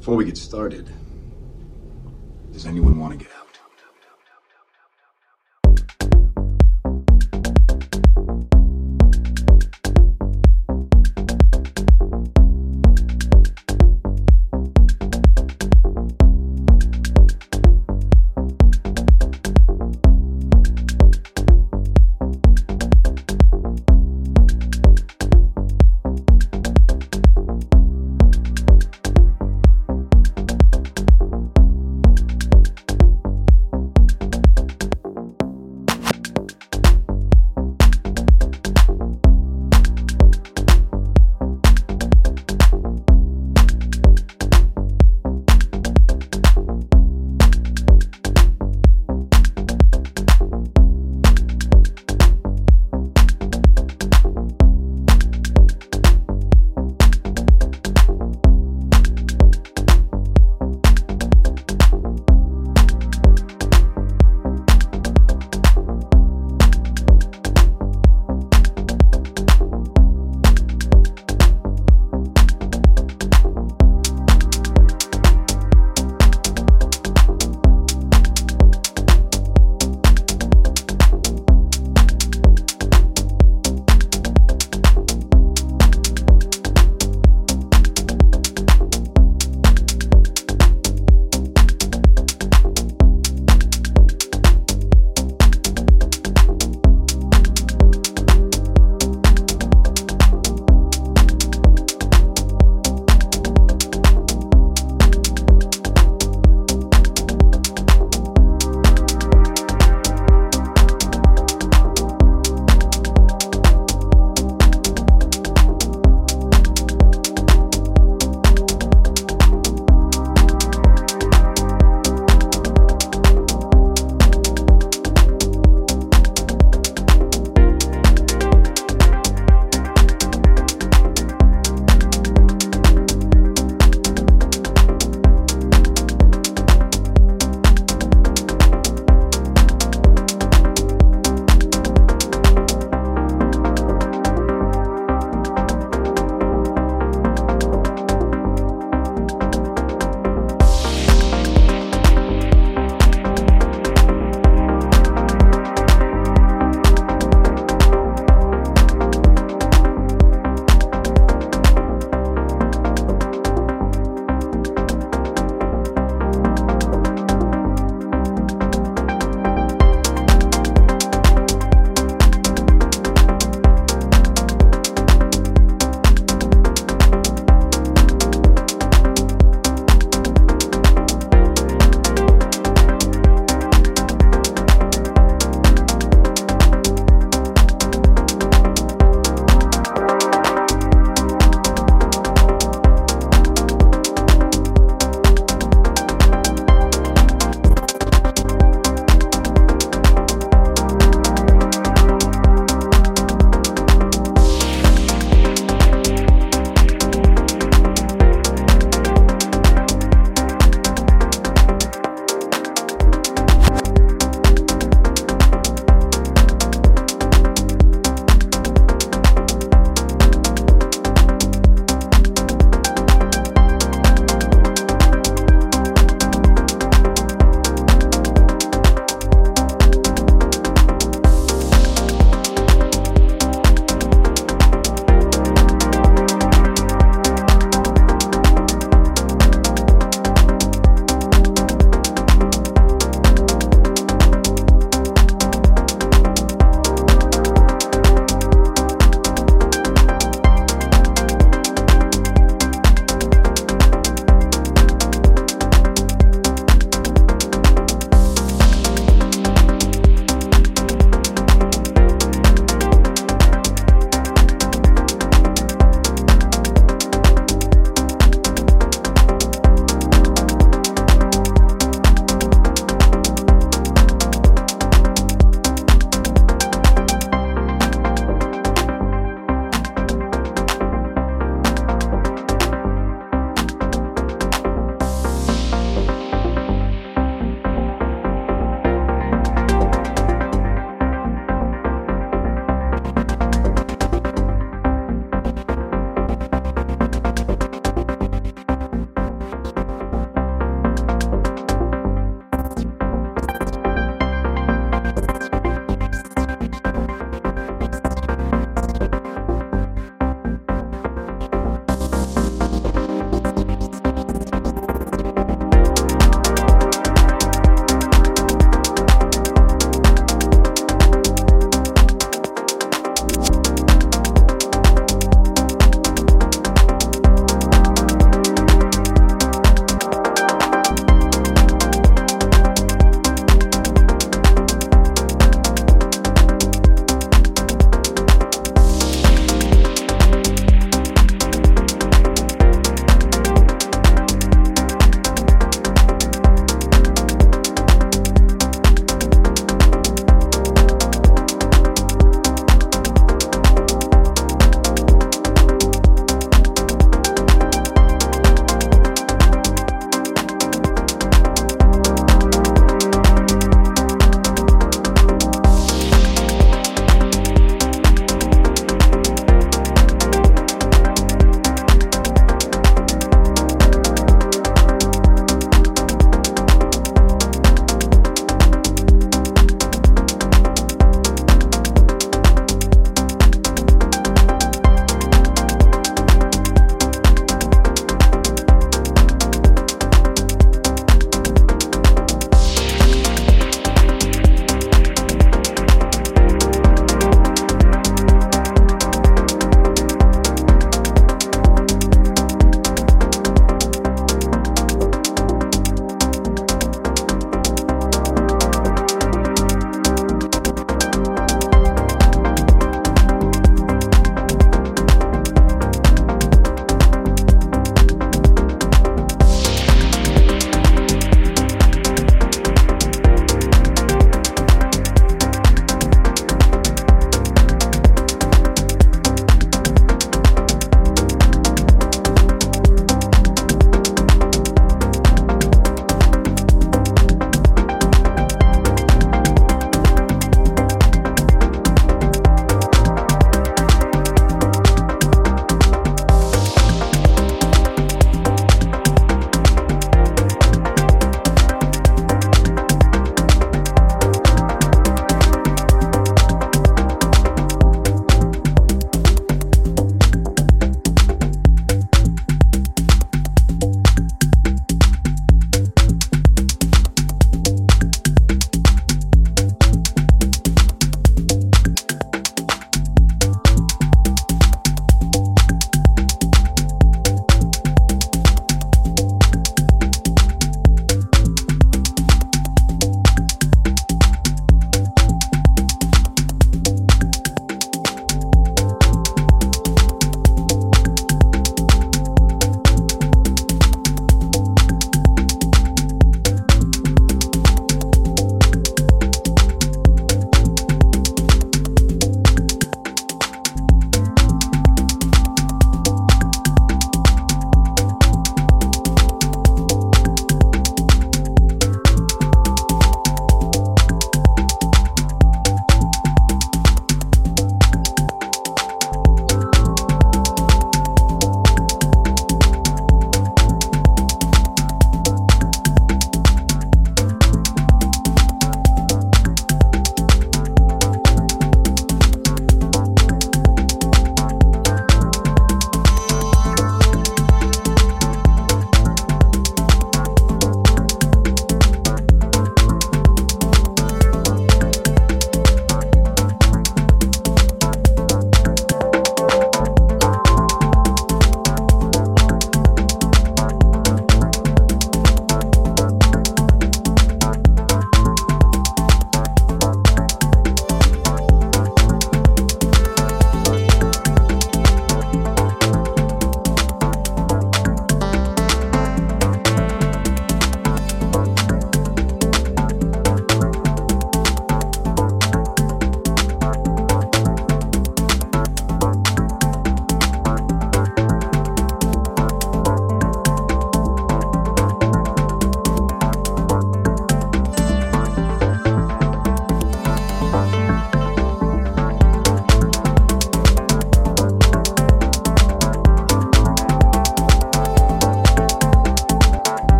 Before we get started, does anyone want to get out?